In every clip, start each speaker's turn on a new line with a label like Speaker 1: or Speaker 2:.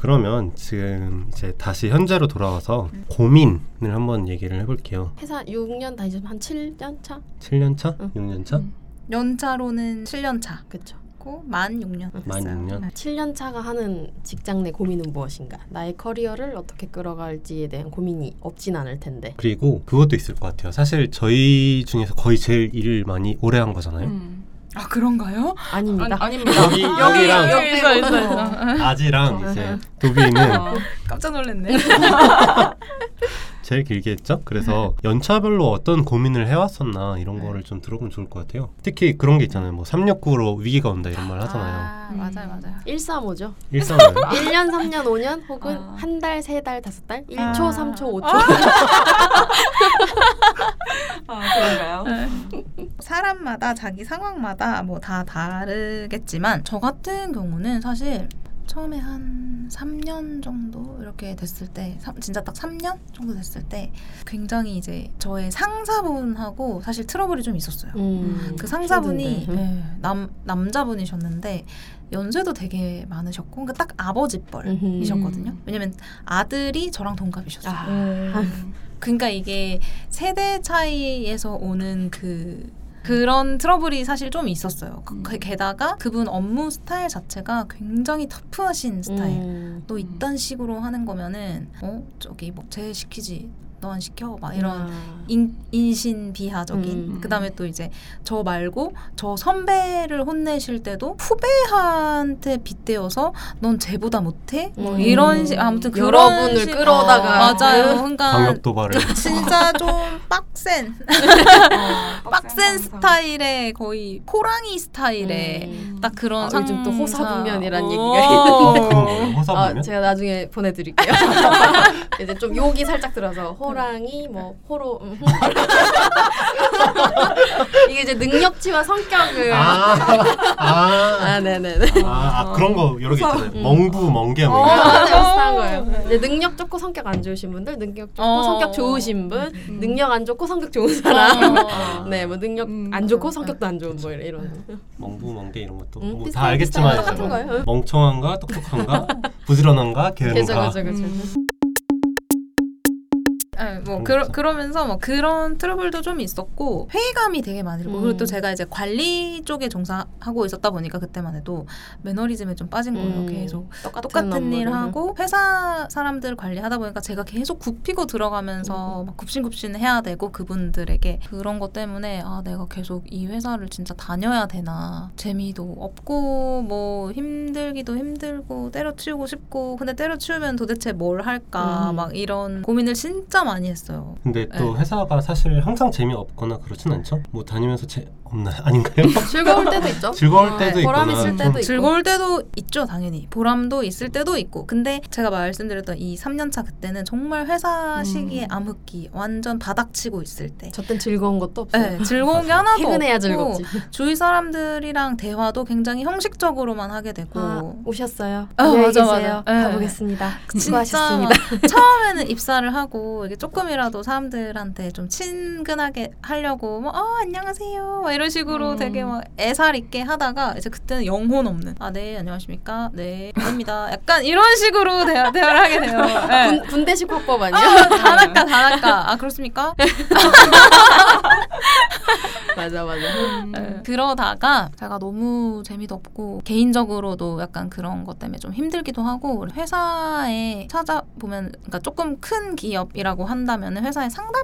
Speaker 1: 그러면 지금 이제 다시 현재로 돌아와서 고민을 한번 얘기를 해볼게요.
Speaker 2: 회사 6년 다니시면 한 7년 차?
Speaker 1: 7년 차?
Speaker 2: 응.
Speaker 1: 6년 차?
Speaker 3: 음. 연차로는 7년 차. 고만 6년
Speaker 1: 만
Speaker 3: 됐어요.
Speaker 1: 6년?
Speaker 3: 네.
Speaker 2: 7년 차가 하는 직장 내 고민은 무엇인가? 나의 커리어를 어떻게 끌어갈지에 대한 고민이 없진 않을 텐데.
Speaker 1: 그리고 그것도 있을 것 같아요. 사실 저희 중에서 거의 제일 일을 많이 오래 한 거잖아요.
Speaker 4: 음.
Speaker 3: 아 그런가요?
Speaker 2: 아닙니다.
Speaker 4: 아니, 아닙니다.
Speaker 1: 여기 여기랑
Speaker 4: 여기 있어 있어 있어.
Speaker 1: 아지랑 이제 도비는
Speaker 4: 어.
Speaker 3: 깜짝 놀랐네.
Speaker 1: 제일 길게 했죠. 그래서 연차별로 어떤 고민을 해왔었나 이런 거를 좀 들어보면 좋을 것 같아요. 특히 그런 게 있잖아요. 뭐 369로 위기가 온다 이런 말 하잖아요.
Speaker 3: 아,
Speaker 4: 음.
Speaker 3: 맞아요, 맞아요.
Speaker 2: 135죠.
Speaker 1: 일상을
Speaker 2: 1년, 3년, 5년 혹은
Speaker 4: 아.
Speaker 2: 한 달, 세 달, 다섯 달, 1초,
Speaker 3: 아.
Speaker 2: 3초, 5초.
Speaker 4: 아, 그런가요?
Speaker 3: 사람마다 자기 상황마다 뭐 다 다르겠지만 저 같은 경우는 사실 처음에 한 3년 정도 이렇게 됐을 때 삼- 진짜 딱 3년 정도 됐을 때 굉장히 이제 저의 상사분하고 사실 트러블이 좀 있었어요.
Speaker 2: 음,
Speaker 3: 그 상사분이. 네, 남 남자분이셨는데 연세도 되게 많으셨고 그러니까 딱 아버지뻘이셨거든요.
Speaker 2: 음.
Speaker 3: 왜냐면 아들이 저랑 동갑이셨어요.
Speaker 2: 아.
Speaker 4: 음.
Speaker 3: 그러니까 이게 세대 차이에서 오는 그 그런 트러블이 사실 좀 있었어요. 그-
Speaker 4: 음.
Speaker 3: 그- 게다가 그분 업무 스타일 자체가 굉장히 터프하신 스타일.
Speaker 2: 음.
Speaker 3: 너 이딴 식으로 하는 거면은 어 저기 목재 시키지 너안 시켜 막 이런
Speaker 2: 아.
Speaker 3: 인, 인신 비하적인
Speaker 2: 음.
Speaker 3: 그다음에 또 이제 저 말고 저 선배를 혼내실 때도 후배한테 빗대어서 넌 쟤보다 못해 뭐
Speaker 2: 음.
Speaker 3: 이런 식 아무튼 그런
Speaker 2: 여러분을
Speaker 3: 식-
Speaker 2: 끌어다가
Speaker 3: 어, 맞아요 그러니까
Speaker 1: 방역 도발을
Speaker 3: 진짜 좀 빡센
Speaker 4: 어,
Speaker 3: 빡센. 스타일의 거의 호랑이 스타일의
Speaker 2: 음.
Speaker 3: 딱 그런
Speaker 2: 아, 요즘 또 호사분면이란 얘기가
Speaker 3: 어.
Speaker 1: 거예요. 호사보면
Speaker 2: 아, 제가 나중에 보내드릴게요. 이제 좀 욕이 살짝 들어서 호 랑이 뭐 호로 음, 이게 이제 능력치와 성격을 아,
Speaker 1: 아,
Speaker 2: 네네네.
Speaker 1: 아, 아, 그런 거 여러 개 있잖아요.
Speaker 2: 음.
Speaker 1: 멍부, 멍게 뭐
Speaker 2: 어,
Speaker 1: 이런 거.
Speaker 2: 맞아요. 비슷한 거예요. 이제 능력 좋고 성격 안 좋으신 분들, 능력 좋고
Speaker 3: 어.
Speaker 2: 성격 좋으신 분, 능력 안 좋고 성격 좋은 사람.
Speaker 3: 어.
Speaker 2: 네, 뭐 능력
Speaker 4: 음,
Speaker 2: 안 좋고
Speaker 3: 어.
Speaker 2: 성격도 안 좋은 뭐 이런.
Speaker 1: 멍부, 멍게 이런 것도
Speaker 2: 음,
Speaker 1: 뭐
Speaker 2: 비슷한-
Speaker 1: 다 알겠지만
Speaker 2: 똑같은 거예요.
Speaker 1: 멍청한가, 똑똑한가, 부지런한가,
Speaker 2: 그죠,
Speaker 1: 게으른가.
Speaker 2: 그죠, 그죠.
Speaker 3: 네, 뭐
Speaker 1: 그런
Speaker 3: 그러. 그러면서 뭐 그런 트러블도 좀 있었고 회의감이 되게 많이 들고
Speaker 2: 음.
Speaker 3: 그리고 또 제가 이제 관리 쪽에 종사하고 있었다 보니까 그때만 해도 매너리즘에 좀 빠진 거예요
Speaker 2: 음,
Speaker 3: 계속
Speaker 2: 똑같은,
Speaker 3: 똑같은 일. 하고 회사 사람들 관리하다 보니까 제가 계속 굽히고
Speaker 2: 음.
Speaker 3: 들어가면서 막 굽신굽신 해야 되고 그분들에게 그런 것 때문에 아 내가 계속 이 회사를 진짜 다녀야 되나 재미도 없고 뭐 힘들기도 힘들고 때려치우고 싶고 근데 때려치우면 도대체 뭘 할까
Speaker 2: 음.
Speaker 3: 막 이런 고민을 진짜 많이 했어요.
Speaker 1: 근데 또
Speaker 3: 네.
Speaker 1: 회사가 사실 항상 재미없거나 그렇진 않죠? 뭐 다니면서 재 없나 아닌가요?
Speaker 2: 즐거울 때도 있죠.
Speaker 1: 즐거울
Speaker 2: 어,
Speaker 1: 때도
Speaker 2: 보람
Speaker 1: 있구나.
Speaker 2: 있을 때도 있고.
Speaker 3: 즐거울 때도 있죠, 당연히. 보람도 있을 때도 있고. 근데 제가 말씀드렸던 이 3년차 그때는 정말 회사
Speaker 4: 음.
Speaker 3: 시기에 암흑기, 완전 바닥치고 있을 때.
Speaker 2: 저땐 즐거운 것도 없어요.
Speaker 3: 네, 즐거운 게 하나도
Speaker 2: 퇴근해야
Speaker 3: 없고
Speaker 2: 즐겁지.
Speaker 3: 주위 사람들이랑 대화도 굉장히 형식적으로만 하게 되고
Speaker 2: 아, 오셨어요.
Speaker 3: 어,
Speaker 2: 안녕히
Speaker 3: 맞아. 맞아. 네.
Speaker 2: 가보겠습니다.
Speaker 3: 진짜
Speaker 2: 수고하셨습니다.
Speaker 3: 막 처음에는 입사를 하고 이게 조금이라도 사람들한테 좀 친근하게 하려고 뭐 어, 안녕하세요 막 이런 식으로
Speaker 2: 음.
Speaker 3: 되게 막 애살 있게 하다가 이제 그때는 영혼 없는 아 네 안녕하십니까 네 아닙니다 약간 이런 식으로 대화, 대화를 하게 돼요 네.
Speaker 2: 군, 군대식 화법 아니야?
Speaker 3: 아, 다나까 다나까 아 그렇습니까?
Speaker 2: 맞아 맞아.
Speaker 3: 네. 그러다가 제가 너무 재미도 없고 개인적으로도 약간 그런 것 때문에 좀 힘들기도 하고 회사에 찾아보면 그러니까 조금 큰 기업이라고 한다면 회사에 상담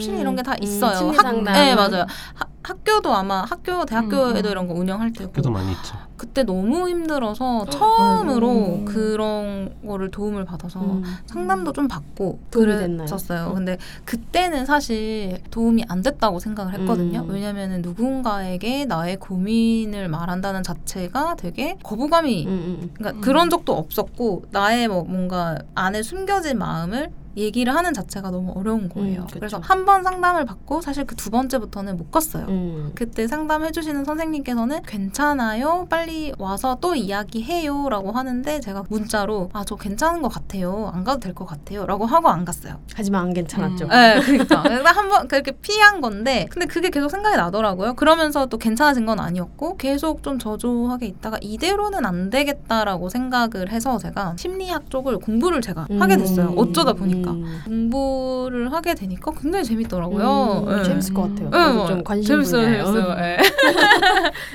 Speaker 3: 실 이런 게 다 있어요.
Speaker 2: 음, 심리
Speaker 3: 학-
Speaker 2: 상담.
Speaker 3: 네 맞아요. 하- 학교도 아마 학교 대학교에도
Speaker 4: 음, 음.
Speaker 3: 이런 거 운영할 테고
Speaker 1: 학교도 많이 있죠.
Speaker 3: 그때 너무 힘들어서 처음으로
Speaker 2: 음.
Speaker 3: 그런 거를 도움을 받아서
Speaker 2: 음.
Speaker 3: 상담도 좀 받고? 그랬었어요.
Speaker 2: 음.
Speaker 3: 근데 그때는 사실 도움이 안 됐다고 생각을 했거든요.
Speaker 2: 음.
Speaker 3: 왜냐면은 누군가에게 나의 고민을 말한다는 자체가 되게 거부감이
Speaker 2: 음, 음.
Speaker 3: 그러니까
Speaker 4: 음.
Speaker 3: 그런 적도 없었고 나의 뭐 뭔가 안에 숨겨진 마음을 얘기를 하는 자체가 너무 어려운 거예요.
Speaker 2: 음.
Speaker 3: 그래서 한 번 상담을 받고 사실 그 두 번째부터는 못 갔어요.
Speaker 2: 음.
Speaker 3: 그때 상담해 주시는 선생님께서는 괜찮아요. 빨리 와서 또 이야기해요라고 하는데 제가 문자로 아 저 괜찮은 것 같아요. 안 가도 될 것 같아요라고 하고 안 갔어요.
Speaker 2: 하지만 안 괜찮았죠.
Speaker 4: 음.
Speaker 3: 네, 그러니까 한번 그렇게 피한 건데 근데 그게 계속 생각이 나더라고요. 그러면서 또 괜찮아진 건 아니었고 계속 좀 저조하게 있다가 이대로는 안 되겠다라고 생각을 해서 제가 심리학 쪽을 공부를 제가 하게 됐어요.
Speaker 2: 음.
Speaker 3: 어쩌다 보니까
Speaker 2: 음.
Speaker 3: 공부를 하게 되니까 굉장히 재밌더라고요.
Speaker 2: 음,
Speaker 3: 네.
Speaker 2: 재밌을 것 같아요.
Speaker 3: 네,
Speaker 2: 좀 관심
Speaker 3: 재밌어요. 재밌어요. 네.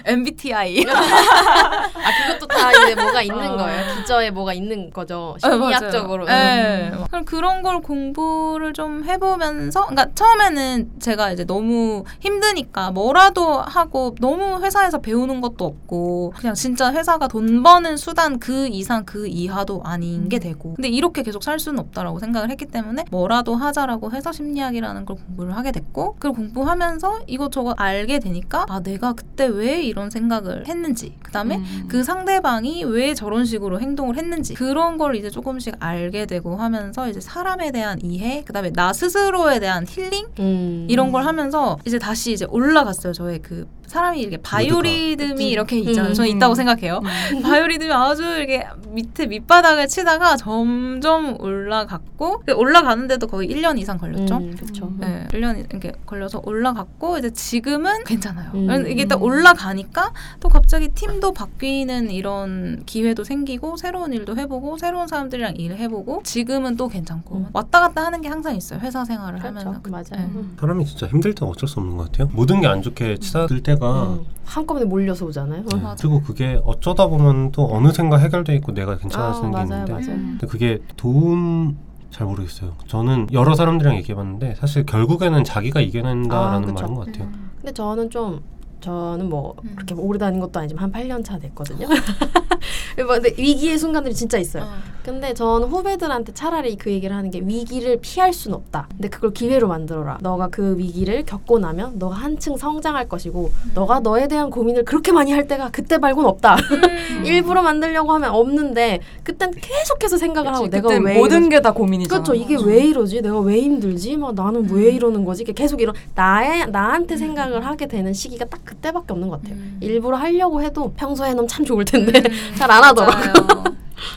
Speaker 3: MBTI.
Speaker 2: 아 그것도 다 이제 뭐가 있는
Speaker 3: 어.
Speaker 2: 거예요. 기저에 뭐가 있는 거죠.
Speaker 3: 네,
Speaker 2: 심리학적으로.
Speaker 3: 네. 그럼 그런 걸 공부를 좀 해보면서, 그러니까 처음에는 제가 이제 너무 힘드니까 뭐라도 하고 너무 회사에서 배우는 것도 없고 그냥 진짜 회사가 돈 버는 수단 그 이상 그 이하도 아닌 게 되고, 근데 이렇게 계속 살 수는 없다라고 생각을 했기 때문에 뭐라도 하자라고 해서 심리학이라는 걸 공부를 하게 됐고, 그걸 공부하면서 이것저것 알게 되니까 아 내가 그때 왜 이런 생각을 했는지, 그다음에
Speaker 4: 음.
Speaker 3: 그 상대방이 왜 저런 식으로 행동을 했는지 그런 걸 이제 조금씩 알게 되고 하면서 이제 사람에 대한 이해 그다음에 나 스스로에 대한 힐링
Speaker 2: 음.
Speaker 3: 이런 걸 하면서 이제 다시 이제 올라갔어요 저의 그 사람이 이렇게 바이오리듬이. 이렇게 있잖아요
Speaker 2: 음.
Speaker 3: 저는 있다고 생각해요 바이오리듬이 아주 이렇게 밑에 밑바닥을 치다가 점점 올라갔고 올라가는데도 거의 1년 이상 걸렸죠
Speaker 2: 음, 그렇죠.
Speaker 4: 음.
Speaker 3: 네, 1년 이렇게 걸려서 올라갔고 이제 지금은 괜찮아요.
Speaker 2: 음.
Speaker 3: 이게 딱 올라가니까 또 갑자기 팀도 바뀌는 이런 기회도 생기고 새로운 일도 해보고 새로운 사람들이랑 일을 해보고 지금은 또 괜찮고
Speaker 2: 음.
Speaker 3: 왔다 갔다 하는 게 항상 있어요. 회사 생활을
Speaker 2: 그렇죠.
Speaker 3: 하면서 그-
Speaker 2: 맞아요.
Speaker 3: 네.
Speaker 2: 음.
Speaker 1: 사람이 진짜 힘들 때 어쩔 수 없는 것 같아요. 모든 게 안 좋게 치닫을 때가
Speaker 2: 음. 한꺼번에 몰려서 오잖아요.
Speaker 1: 네.
Speaker 3: 맞아.
Speaker 1: 그리고 그게 어쩌다 보면 또 어느샌가 해결돼 있고 내가 괜찮아지는
Speaker 2: 아,
Speaker 1: 게
Speaker 2: 맞아요,
Speaker 1: 있는데
Speaker 2: 맞아요.
Speaker 3: 음.
Speaker 1: 근데 그게 도움 잘 모르겠어요. 저는 여러 사람들이랑 얘기해봤는데 사실 결국에는 자기가 이겨낸다라는
Speaker 2: 아.
Speaker 1: 말인 것 같아요.
Speaker 3: 음.
Speaker 2: 근데 저는 좀 저는 뭐
Speaker 3: 음.
Speaker 2: 그렇게 오래 다닌 것도 아니지만 한 8년 차 됐거든요. 뭐 위기의 순간들이 진짜 있어요.
Speaker 3: 어.
Speaker 2: 근데 저는 후배들한테 차라리 그 얘기를 하는 게 위기를 피할 순 없다. 근데 그걸 기회로 만들어라. 너가 그 위기를 겪고 나면 너가 한층 성장할 것이고
Speaker 3: 음.
Speaker 2: 너가 너에 대한 고민을 그렇게 많이 할 때가 그때 말고는 없다.
Speaker 3: 음.
Speaker 2: 일부러 만들려고 하면 없는데 그땐 계속해서 생각을 하고 내가 왜
Speaker 4: 모든? 게 다 고민이잖아.
Speaker 2: 그렇죠. 이게
Speaker 3: 맞아.
Speaker 2: 왜 이러지? 내가 왜 힘들지? 막 나는 왜 이러는 거지? 이게 계속 이런 나의 나한테 생각을 하게 되는 시기가 딱 그때밖에 없는 것 같아요.
Speaker 3: 음.
Speaker 2: 일부러 하려고 해도 평소에는 참 좋을 텐데
Speaker 3: 음.
Speaker 2: 잘안 하더라고요.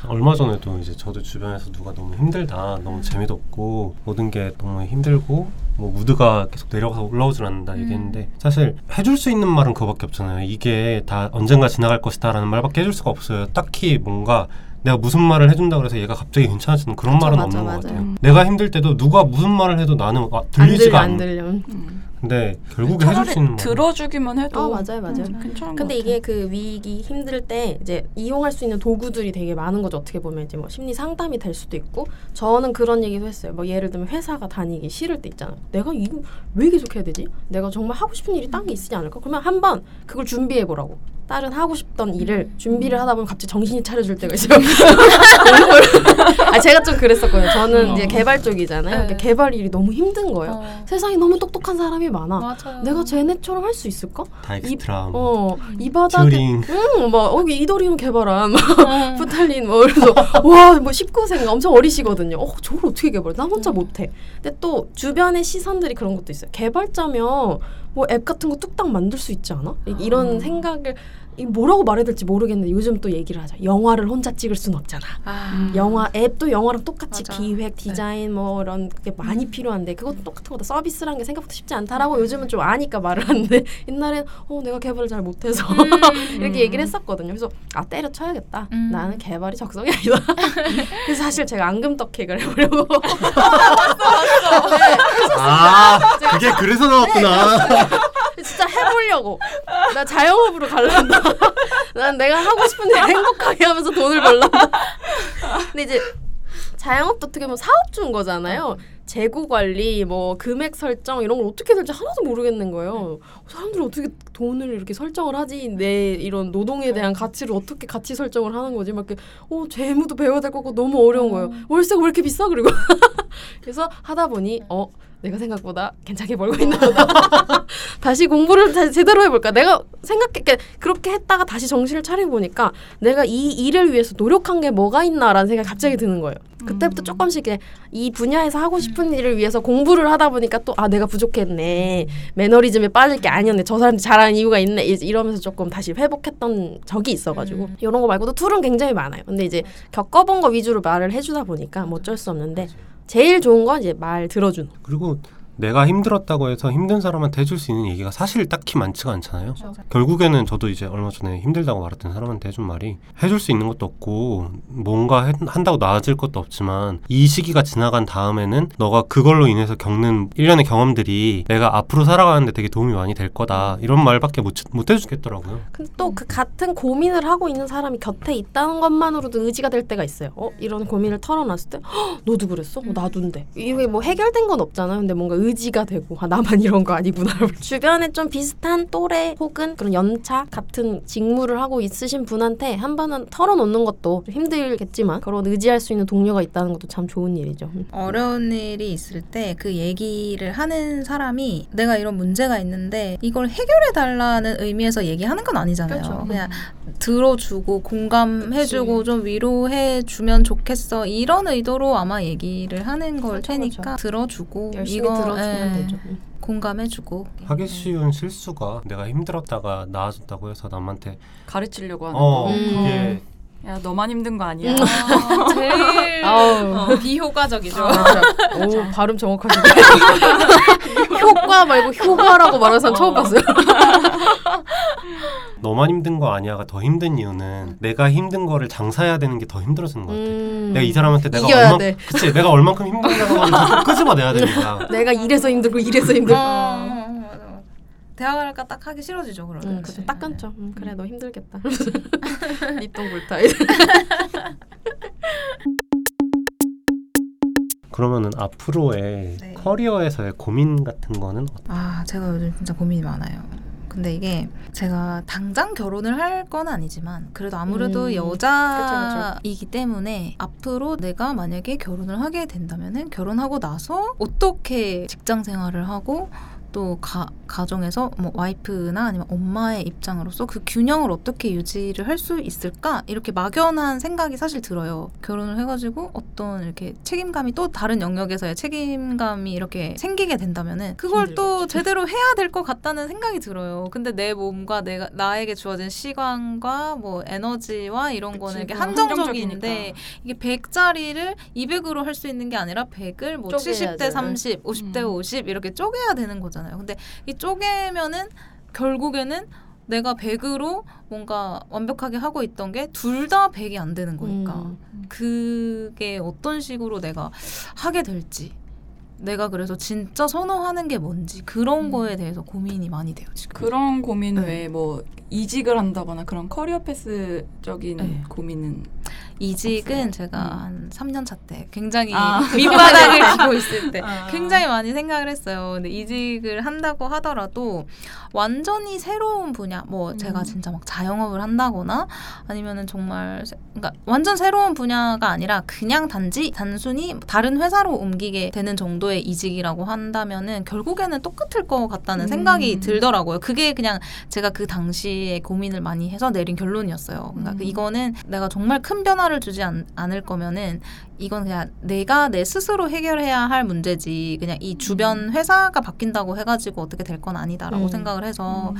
Speaker 1: 얼마 전에도 이제 저도 주변에서 누가 너무 힘들다, 너무 재미도 없고 모든 게 너무 힘들고 뭐 무드가 계속 내려가서 올라오질 않는다
Speaker 3: 음.
Speaker 1: 얘기했는데 사실 해줄 수 있는 말은 그거밖에 없잖아요. 이게 다 언젠가 지나갈 것이다라는 말밖에 해줄 수가 없어요. 딱히 뭔가 내가 무슨 말을 해준다 그래서 얘가 갑자기 괜찮아지는 그런
Speaker 2: 맞아,
Speaker 1: 말은
Speaker 2: 맞아,
Speaker 1: 없는 것
Speaker 2: 맞아요.
Speaker 1: 같아요.
Speaker 4: 음.
Speaker 1: 내가 힘들 때도 누가 무슨 말을 해도 나는 아,
Speaker 2: 안
Speaker 1: 들리지가
Speaker 2: 들려
Speaker 1: 않.
Speaker 2: 안 들려.
Speaker 4: 음.
Speaker 1: 근데 결국에 해줄 수 있는
Speaker 4: 들어주기만 해도
Speaker 2: 어 맞아요 맞아요.
Speaker 4: 음, 괜찮은
Speaker 2: 근데
Speaker 4: 것
Speaker 2: 이게 그 위기 힘들 때 이제 이용할 수 있는 도구들이 되게 많은 거죠. 어떻게 보면 이제 뭐 심리 상담이 될 수도 있고 저는 그런 얘기도 했어요. 뭐 예를 들면 회사가 다니기 싫을 때 있잖아요. 내가 이거 왜 계속 해야 되지? 내가 정말 하고 싶은 일이 딴 게 있지 않을까? 그러면 한번 그걸 준비해 보라고. 다른 하고 싶던 일을 준비를 하다 보면 갑자기 정신이 차려질 때가 있어요. 아 제가 좀 그랬었거든요. 저는 이제 개발 쪽이잖아요.
Speaker 3: 네.
Speaker 2: 그러니까 개발 일이 너무 힘든 거예요.
Speaker 3: 어.
Speaker 2: 세상에 너무 똑똑한 사람이 많아.
Speaker 3: 맞아요.
Speaker 2: 내가 쟤네처럼 할 수 있을까?
Speaker 1: 다익스트라,
Speaker 2: 어, 이 바닥에 응, 막 어, 이도리는 개발함,
Speaker 3: 어.
Speaker 2: 푸탈린 뭐 그래서 와, 뭐 19세 엄청 어리시거든요. 어, 저걸 어떻게 개발? 나 혼자
Speaker 3: 음.
Speaker 2: 못해. 근데 또 주변의 시선들이 그런 것도 있어요. 개발자면 뭐 앱 같은 거 뚝딱 만들 수 있지 않아? 이- 이런
Speaker 3: 음.
Speaker 2: 생각을 이 뭐라고 말해야 될지 모르겠는데 요즘 또 얘기를 하자. 영화를 혼자 찍을 순 없잖아.
Speaker 3: 아.
Speaker 2: 영화 앱도 영화랑 똑같이
Speaker 3: 맞아.
Speaker 2: 기획, 디자인 뭐 이런 게 많이 필요한데 그것도 똑같은 거다 서비스라는 게 생각보다 쉽지 않다라고 요즘은 좀 아니까 말을 하는데 옛날엔 어 내가 개발을 잘 못해서 이렇게 얘기를 했었거든요. 그래서 아 때려쳐야겠다.
Speaker 3: 음.
Speaker 2: 나는 개발이 적성이 아니다. 그래서 사실 제가 앙금떡케이크를 해보려고
Speaker 1: 아 그게 그래서 나왔구나.
Speaker 2: 진짜 해보려고. 나 자영업으로 갈란다. 난 내가 하고 싶은 일 행복하게 하면서 돈을 벌란다. 근데 이제 자영업도 어떻게 보면 사업주인 거잖아요. 재고 관리, 뭐 금액 설정 이런 걸 어떻게 될지 하나도 모르겠는 거예요. 사람들이 어떻게 돈을 이렇게 설정을 하지? 내 이런 노동에 대한 가치를 어떻게 가치 설정을 하는 거지? 막 이렇게 어 재무도 배워야 될 거고 너무 어려운 거예요. 월세가 왜 이렇게 비싸? 그리고 그래서 하다 보니 어 내가 생각보다 괜찮게 벌고 있나 보다. 다시 공부를 다- 제대로 해볼까. 내가 생각해 그러니까 그렇게 했다가 다시 정신을 차리고 보니까 내가 이 일을 위해서 노력한 게 뭐가 있나라는 생각이 갑자기 드는 거예요. 그때부터
Speaker 4: 음.
Speaker 2: 조금씩 이 분야에서 하고 싶은 일을 위해서 공부를 하다 보니까 또 아 내가 부족했네 매너리즘에 빠질 게 아니었네 저 사람들 잘하는 이유가 있네 이- 이러면서 조금 다시 회복했던 적이 있어가지고
Speaker 3: 음.
Speaker 2: 이런 거 말고도 툴은 굉장히 많아요. 근데 이제 겪어본 거 위주로 말을 해주다 보니까 뭐 어쩔 수 없는데 제일 좋은 건 이제 말 들어주는. 거.
Speaker 1: 그리고 내가 힘들었다고 해서 힘든 사람한테 해줄 수 있는 얘기가 사실 딱히 많지가 않잖아요.
Speaker 3: 맞아.
Speaker 1: 결국에는 저도 이제 얼마 전에 힘들다고 말했던 사람한테 해준 말이 해줄 수 있는 것도 없고 뭔가 해- 한다고 나아질 것도 없지만 이 시기가 지나간 다음에는 너가 그걸로 인해서 겪는 일련의 경험들이 내가 앞으로 살아가는데 되게 도움이 많이 될 거다 이런 말밖에 못, 못 해주겠더라고요.
Speaker 2: 근데 또 그 같은 고민을 하고 있는 사람이 곁에 있다는 것만으로도 의지가 될 때가 있어요. 어 이런 고민을 털어놨을 때 "헉, 너도 그랬어? 어, 나도인데 이게 뭐 해결된 건 없잖아요. 근데 뭔가 의 지가 되고 아 나만 이런 거 아니구나. 주변에 좀 비슷한 또래 혹은 그런 연차 같은 직무를 하고 있으신 분한테 한 번은 털어놓는 것도 좀 힘들겠지만 그런 의지할 수 있는 동료가 있다는 것도 참 좋은 일이죠. 음.
Speaker 3: 어려운 일이 있을 때 그 얘기를 하는 사람이 내가 이런 문제가 있는데 이걸 해결해 달라는 의미에서 얘기하는 건 아니잖아요.
Speaker 2: 그렇죠.
Speaker 3: 그냥 들어주고 공감해주고 좀 위로해 주면 좋겠어 이런 의도로 아마 얘기를 하는 걸
Speaker 2: 그렇죠,
Speaker 3: 테니까
Speaker 2: 그렇죠.
Speaker 3: 들어주고
Speaker 2: 열심히
Speaker 3: 이거,
Speaker 2: 들어 주면
Speaker 3: 예,
Speaker 2: 되죠. 음.
Speaker 3: 공감해주고
Speaker 1: 하기 쉬운 실수가 내가 힘들었다가 나아졌다고 해서 남한테
Speaker 4: 가르치려고 하는
Speaker 1: 어
Speaker 4: 거.
Speaker 2: 음.
Speaker 1: 그게
Speaker 4: 야 너만 힘든 거 아니야.
Speaker 3: 아, 제일
Speaker 2: 아우.
Speaker 3: 비효과적이죠.
Speaker 2: 오 발음 정확하시네. 효과 말고 효과라고 말하는 사람 처음 봤어요.
Speaker 1: 너만 힘든 거 아니야가 더 힘든 이유는 내가 힘든 거를 장사해야 되는 게 더 힘들어지는 것 같아.
Speaker 2: 음.
Speaker 1: 내가 이 사람한테 내가
Speaker 2: 이겨야
Speaker 1: 얼마
Speaker 2: 돼.
Speaker 1: 그치 내가 얼만큼 걸 자꾸 끄집어내야 되니까.
Speaker 2: 내가 이래서 힘들고 이래서 힘들고.
Speaker 3: 어, 맞아, 맞아. 대화가 딱 하기 싫어지죠 그러면.
Speaker 2: 응, 그죠. 딱 끊죠. 음, 그래, 너 힘들겠다. 니똥 불타.
Speaker 1: 그러면은 앞으로의
Speaker 3: 네.
Speaker 1: 커리어에서의 고민 같은 거는 어떤-
Speaker 3: 아, 제가 요즘 진짜 고민이 많아요. 근데 이게 제가 당장 결혼을 할 건 아니지만 그래도 아무래도
Speaker 2: 음,
Speaker 3: 여자이기 때문에 앞으로 내가 만약에 결혼을 하게 된다면은 결혼하고 나서 어떻게 직장 생활을 하고 또 가, 가정에서 뭐 와이프나 아니면 엄마의 입장으로서 그 균형을 어떻게 유지를 할 수 있을까 이렇게 막연한 생각이 사실 들어요. 결혼을 해가지고 어떤 이렇게 책임감이 또 다른 영역에서의 책임감이 이렇게 생기게 된다면은 그걸 또. 제대로 해야 될 것 같다는 생각이 들어요. 근데 내 몸과 내가 나에게 주어진 시간과 뭐 에너지와 이런 거는 이렇게
Speaker 4: 그건
Speaker 3: 한정적인데 이게 100짜리를 200으로 할 수 있는 게 아니라 100을 뭐
Speaker 2: 쪼개야죠.
Speaker 3: 70대 30, 50대
Speaker 4: 음.
Speaker 3: 50 이렇게 쪼개야 되는 거 잖아요. 근데 이 쪼개면은 결국에는 내가 100으로 뭔가 완벽하게 하고 있던 게 둘 다 100이 안 되는 거니까
Speaker 2: 음.
Speaker 3: 그게 어떤 식으로 내가 하게 될지 내가 그래서 진짜 선호하는 게 뭔지 그런
Speaker 4: 음.
Speaker 3: 거에 대해서 고민이 많이 돼요 지금.
Speaker 4: 그런 고민
Speaker 3: 네.
Speaker 4: 외에 뭐 이직을 한다거나 그런 커리어 패스적인
Speaker 3: 네.
Speaker 4: 고민은
Speaker 3: 이직은. 제가
Speaker 4: 음.
Speaker 3: 한 3년 차 때 굉장히
Speaker 4: 아.
Speaker 3: 밑바닥을 기고 있을 때
Speaker 4: 아.
Speaker 3: 굉장히 많이 생각을 했어요. 근데 이직을 한다고 하더라도 완전히 새로운 분야, 뭐
Speaker 4: 음.
Speaker 3: 제가 진짜 막 자영업을 한다거나 아니면은 정말 새- 그러니까 완전 새로운 분야가 아니라 그냥 단지 단순히 다른 회사로 옮기게 되는 정도의 이직이라고 한다면은 결국에는 똑같을 것 같다는
Speaker 4: 음.
Speaker 3: 생각이 들더라고요. 그게 그냥 제가 그 당시에 고민을 많이 해서 내린 결론이었어요. 그러니까
Speaker 4: 음.
Speaker 3: 이거는 내가 정말 큰 변화를 주지 않, 않을 거면은 이건 그냥 내가 내 스스로 해결해야 할 문제지 그냥 이 주변 회사가 바뀐다고 해가지고 어떻게 될 건 아니다라고
Speaker 2: 음.
Speaker 3: 생각을 해서
Speaker 4: 음.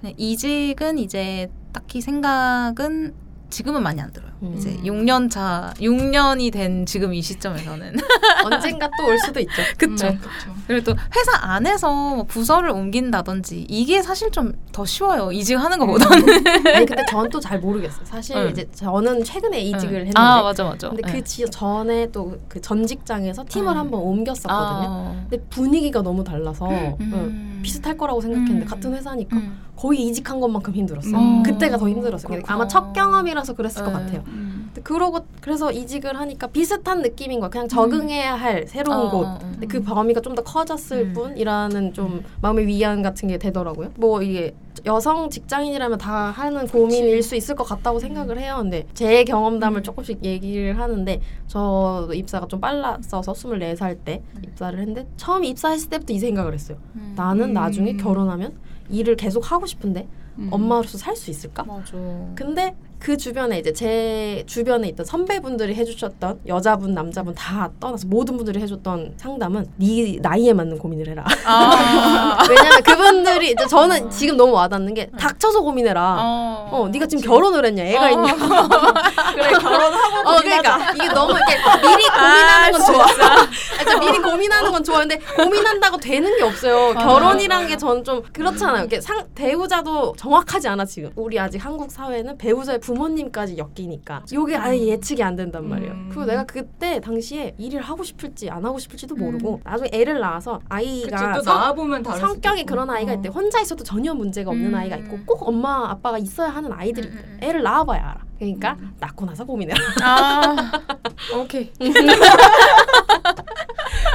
Speaker 3: 그냥 이직은 이제 딱히 생각은 지금은 많이 안 들어요.
Speaker 2: 음.
Speaker 3: 이제 6년 차, 6년이 된 지금 이 시점에서는
Speaker 2: 언젠가 또 올 수도 있죠.
Speaker 3: 그쵸.
Speaker 4: 음.
Speaker 3: 그리고 또 회사 안에서 뭐 부서를 옮긴다든지 이게 사실 좀 더 쉬워요. 이직하는 것보다는.
Speaker 2: 아니 근데 저는 또잘 모르겠어요. 사실
Speaker 3: 응.
Speaker 2: 이제 저는 최근에 이직을 했는데
Speaker 3: 아 맞아 맞아.
Speaker 2: 근데
Speaker 3: 네.
Speaker 2: 그 지, 전에 또 그 전 직장에서 팀을
Speaker 3: 음.
Speaker 2: 한번 옮겼었거든요.
Speaker 3: 아.
Speaker 2: 근데 분위기가 너무 달라서
Speaker 3: 음.
Speaker 2: 응, 비슷할 거라고 생각했는데
Speaker 3: 음.
Speaker 2: 같은 회사니까
Speaker 3: 음.
Speaker 2: 거의 이직한 것만큼 힘들었어요.
Speaker 4: 음.
Speaker 2: 그때가 더 힘들었어요. 근데 아마 첫 경험이라서 그랬을 것
Speaker 3: 네.
Speaker 2: 같아요.
Speaker 4: 음.
Speaker 2: 그러고 그래서 이직을 하니까 비슷한 느낌인 거야. 그냥 적응해야 할 새로운
Speaker 3: 어,
Speaker 2: 곳.
Speaker 3: 어, 어.
Speaker 2: 근데 그 범위가 좀 더 커졌을
Speaker 3: 음.
Speaker 2: 뿐이라는 좀 마음의 위안 같은 게 되더라고요. 뭐 이게 여성 직장인이라면 다 하는 고민일 수 있을 것 같다고 생각을 해요. 근데 제 경험담을
Speaker 3: 음.
Speaker 2: 조금씩 얘기를 하는데 저 입사가 좀 빨랐어서 24살 때 입사를 했는데 처음 입사했을 때부터 이 생각을 했어요.
Speaker 3: 음.
Speaker 2: 나는
Speaker 4: 음.
Speaker 2: 나중에 결혼하면 일을 계속 하고 싶은데
Speaker 4: 음.
Speaker 2: 엄마로서 살 수 있을까?
Speaker 3: 맞아.
Speaker 2: 근데 그 주변에 이제 제 주변에 있던 선배분들이 해주셨던 여자분 남자분 다 떠나서 모든 분들이 해줬던 상담은 네 나이에 맞는 고민을 해라.
Speaker 3: 아.
Speaker 2: 왜냐면 그분들이 이제 저는 지금 너무 와닿는 게 닥쳐서 고민해라.
Speaker 3: 어.
Speaker 2: 어, 네가 지금 결혼을 했냐? 애가
Speaker 3: 어.
Speaker 2: 있냐?
Speaker 4: 그래 결혼하고
Speaker 2: 어, 그러니까 이게 너무 이렇게 미리 고민하는 건 좋아. 그러니까 미리 고민하는 건 좋아하는데 고민한다고 되는 게 없어요.
Speaker 3: 맞아,
Speaker 2: 결혼이란 게 저는 좀 그렇잖아요. 이렇게 상 배우자도 정확하지 않아 지금. 우리 아직 한국 사회는 배우자의 부 모님까지 엮이니까 이게 아예 예측이 안 된단 말이에요.
Speaker 4: 음.
Speaker 2: 그리고 내가 그때 당시에 일을 하고 싶을지 안 하고 싶을지도
Speaker 3: 음.
Speaker 2: 모르고 나중에 애를 낳아서 아이가 성- 성격이. 그런 아이가
Speaker 4: 어.
Speaker 2: 있대. 혼자 있어도 전혀 문제가 없는
Speaker 3: 음.
Speaker 2: 아이가 있고 꼭 엄마 아빠가 있어야 하는 아이들이 있대.
Speaker 3: 음, 음,
Speaker 2: 애를 낳아봐야 알아. 그러니까
Speaker 4: 음.
Speaker 2: 낳고 나서 고민해라.
Speaker 3: 아. 오케이.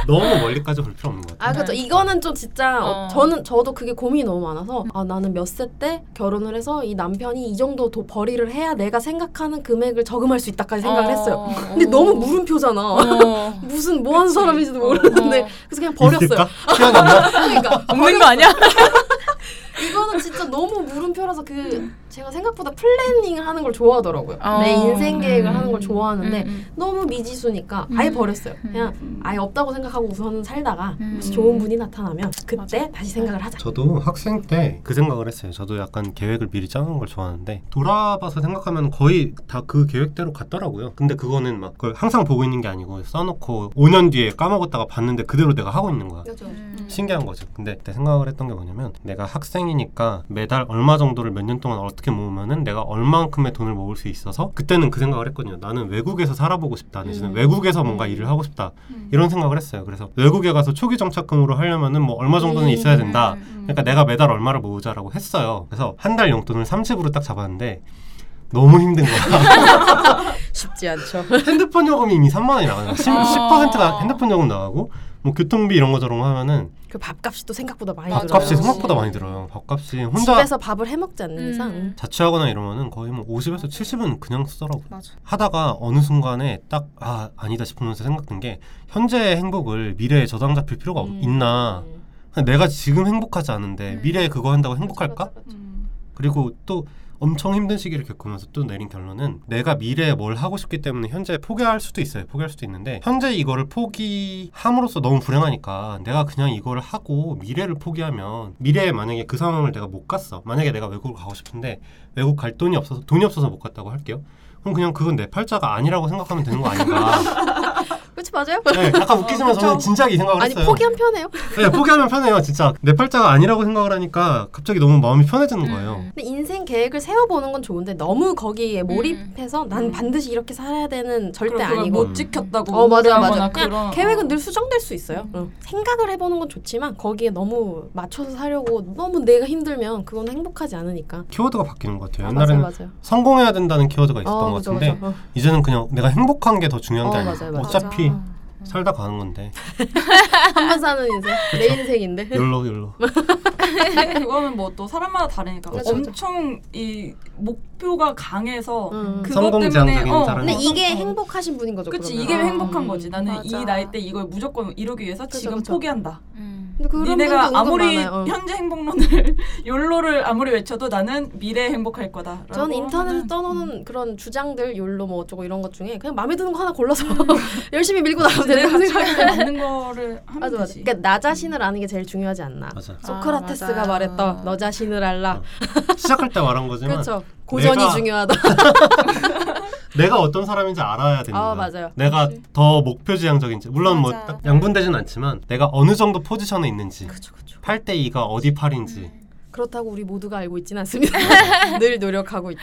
Speaker 1: 너무 멀리까지 볼 필요 없는 것 같아요.
Speaker 2: 아 그렇죠. 이거는 좀 진짜 어,
Speaker 3: 어.
Speaker 2: 저는 저도 그게 고민이 너무 많아서 아 나는 몇 세 때 결혼을 해서 이 남편이 이 정도 도 벌이를 해야 내가 생각하는 금액을 저금할 수 있다까지 생각을 했어요. 근데 너무 물음표잖아.
Speaker 3: 어.
Speaker 2: 무슨 뭐 하는. 사람인지도
Speaker 3: 어,
Speaker 2: 모르는데
Speaker 3: 어.
Speaker 2: 그래서 그냥 버렸어요. 그러니까
Speaker 3: 없는 거 아니야?
Speaker 2: 이거는 진짜 너무 물음표라서 그 제가 생각보다 플래닝을 하는 걸 좋아하더라고요.
Speaker 3: 어.
Speaker 2: 내 인생 계획을
Speaker 3: 음.
Speaker 2: 하는 걸 좋아하는데
Speaker 3: 음,
Speaker 2: 너무 미지수니까 아예
Speaker 3: 음.
Speaker 2: 버렸어요.
Speaker 3: 음.
Speaker 2: 그냥 아예 없다고 생각하고 우선은 살다가
Speaker 3: 음.
Speaker 2: 혹시 좋은 분이 나타나면 그때 다시 생각을 하자.
Speaker 1: 저도 학생 때 그 생각을 했어요. 저도 약간 계획을 미리 짜는 걸 좋아하는데 돌아봐서 생각하면 거의 다 그 계획대로 갔더라고요. 근데 그거는 막 그걸 항상 보고 있는 게 아니고 써놓고 5년 뒤에 까먹었다가 봤는데 그대로 내가 하고 있는 거야.
Speaker 2: 그렇죠.
Speaker 3: 음.
Speaker 1: 신기한 거죠. 근데 그때 생각을 했던 게 뭐냐면 내가 학생이니까 매달 얼마 정도를 몇 년 동안 어떻게 모으면은 내가 얼마만큼의 돈을 모을 수 있어서 그때는 그 생각을 했거든요. 나는 외국에서 살아보고 싶다. 대신에
Speaker 2: 음.
Speaker 1: 외국에서 뭔가
Speaker 2: 음.
Speaker 1: 일을 하고 싶다.
Speaker 4: 음.
Speaker 1: 이런 생각을 했어요. 그래서 외국에 가서 초기 정착금으로 하려면은 뭐 얼마 정도는
Speaker 2: 음.
Speaker 1: 있어야 된다.
Speaker 3: 음.
Speaker 1: 그러니까 내가 매달 얼마를 모으자라고 했어요. 그래서 한 달 용돈을 30으로 딱 잡았는데 너무 힘든 거야.
Speaker 2: 쉽지 않죠.
Speaker 1: 핸드폰 요금이 이미 3만 원이 나가요. 10,
Speaker 3: 아.
Speaker 1: 10%가 핸드폰 요금 나가고 뭐 교통비 이런 거 저런 거 하면은
Speaker 2: 그 밥값이 또 생각보다 많이
Speaker 3: 맞아.
Speaker 2: 들어요.
Speaker 1: 밥값이 생각보다 많이 들어요. 밥값이 혼자
Speaker 2: 집에서 밥을 해 먹지 않는
Speaker 3: 음.
Speaker 2: 이상
Speaker 1: 자취하거나 이러면은 거의 뭐 50에서 70은 그냥 쓰더라고요.
Speaker 3: 맞아.
Speaker 1: 하다가 어느 순간에 딱 아 아니다 싶으면서 생각든 게 현재의 행복을 미래에 저장 잡힐 필요가 없-
Speaker 2: 음.
Speaker 1: 있나? 그냥 내가 지금 행복하지 않은데
Speaker 3: 음.
Speaker 1: 미래에 그거 한다고 행복할까?
Speaker 4: 음.
Speaker 1: 그리고 또 엄청 힘든 시기를 겪으면서 또 내린 결론은 내가 미래에 뭘 하고 싶기 때문에 현재 포기할 수도 있어요. 포기할 수도 있는데 현재 이거를 포기함으로써 너무 불행하니까 내가 그냥 이거를 하고 미래를 포기하면 미래에 만약에 그 상황을 내가 못 갔어. 만약에 내가 외국을 가고 싶은데 외국 갈 돈이 없어서 돈이 없어서 못 갔다고 할게요. 그럼 그냥 그건 내 팔자가 아니라고 생각하면 되는 거 아닌가?
Speaker 2: 맞아요.
Speaker 1: 네, 약간 웃기지만 저는 진지하게 이 생각을
Speaker 2: 아니
Speaker 1: 했어요.
Speaker 2: 포기한 편해요.
Speaker 1: 네, 포기하면 편해요. 진짜 내 팔자가 아니라고 생각을 하니까 갑자기 너무 마음이 편해지는 거예요.
Speaker 3: 음.
Speaker 2: 근데 인생 계획을 세워보는 건 좋은데 너무 거기에 몰입해서 난
Speaker 4: 음.
Speaker 2: 반드시 이렇게 살아야 되는 절대 아니고
Speaker 4: 못 지켰다고
Speaker 2: 어 맞아 맞아. 그냥
Speaker 4: 그런-
Speaker 2: 계획은
Speaker 4: 어.
Speaker 2: 늘 수정될 수 있어요.
Speaker 4: 음.
Speaker 2: 응. 생각을 해보는 건 좋지만 거기에 너무 맞춰서 살려고 너무 내가 힘들면 그건 행복하지 않으니까.
Speaker 1: 키워드가 바뀌는 것 같아요.
Speaker 2: 아,
Speaker 1: 옛날에는
Speaker 2: 맞아요, 맞아요.
Speaker 1: 성공해야 된다는 키워드가 있었던
Speaker 2: 어,
Speaker 1: 것 같은데
Speaker 2: 그죠. 어.
Speaker 1: 이제는 그냥 내가 행복한 게 더 중요한 게
Speaker 2: 어, 맞아요, 맞아요.
Speaker 1: 어차피
Speaker 3: 맞아.
Speaker 1: 살다 가는 건데
Speaker 2: 한 번 사는 인생, 내 인생인데.
Speaker 1: 욜로
Speaker 4: 근데 그거는 뭐 또 사람마다 다르니까
Speaker 2: 그렇죠,
Speaker 4: 엄청 이 목표가 강해서
Speaker 2: 음.
Speaker 4: 그것
Speaker 1: 성공지향적인
Speaker 4: 때문에 어,
Speaker 2: 근데 이게
Speaker 4: 어.
Speaker 2: 행복하신 분인 거죠.
Speaker 4: 그치
Speaker 2: 그러면.
Speaker 4: 이게
Speaker 2: 아.
Speaker 4: 행복한 거지 나는
Speaker 3: 맞아.
Speaker 4: 이 나이 때 이걸 무조건 이루기 위해서
Speaker 2: 그쵸,
Speaker 4: 지금
Speaker 2: 그쵸.
Speaker 4: 포기한다
Speaker 3: 음.
Speaker 4: 니네가 아무리
Speaker 2: 많아요. 어.
Speaker 4: 현재 행복론을 욜로를 아무리 외쳐도 나는 미래에 행복할 거다
Speaker 2: 전 인터넷에 떠놓는 그런 주장들 욜로 뭐 어쩌고 이런 것 중에 그냥 마음에 드는 거 하나 골라서 열심히 밀고 나가면
Speaker 4: 내
Speaker 2: 된다고 생각해요.
Speaker 4: 맞는 거를 하면
Speaker 2: 맞아 맞아.
Speaker 4: 되지
Speaker 2: 그러니까 나 자신을 아는 게 제일 중요하지 않나.
Speaker 1: 맞아
Speaker 2: 소크라테스가
Speaker 3: 아.
Speaker 2: 말했던 너 자신을 알라.
Speaker 1: 시작할 때 말한 거지만
Speaker 2: 그렇죠. 고전이
Speaker 1: 내가-
Speaker 2: 중요하다.
Speaker 1: 내가 어떤 사람인지 알아야 되는
Speaker 2: 아. 맞아요.
Speaker 1: 내가
Speaker 4: 그치.
Speaker 1: 더 목표 지향적인지 물론 뭐
Speaker 3: 맞아.
Speaker 1: 딱 양분되진 않지만 내가 어느 정도 포지션에 있는지. 8대 2가 어디 팔인지
Speaker 2: 그렇다고 우리 모두가 알고 있지는 않습니다. 늘 노력하고 있죠.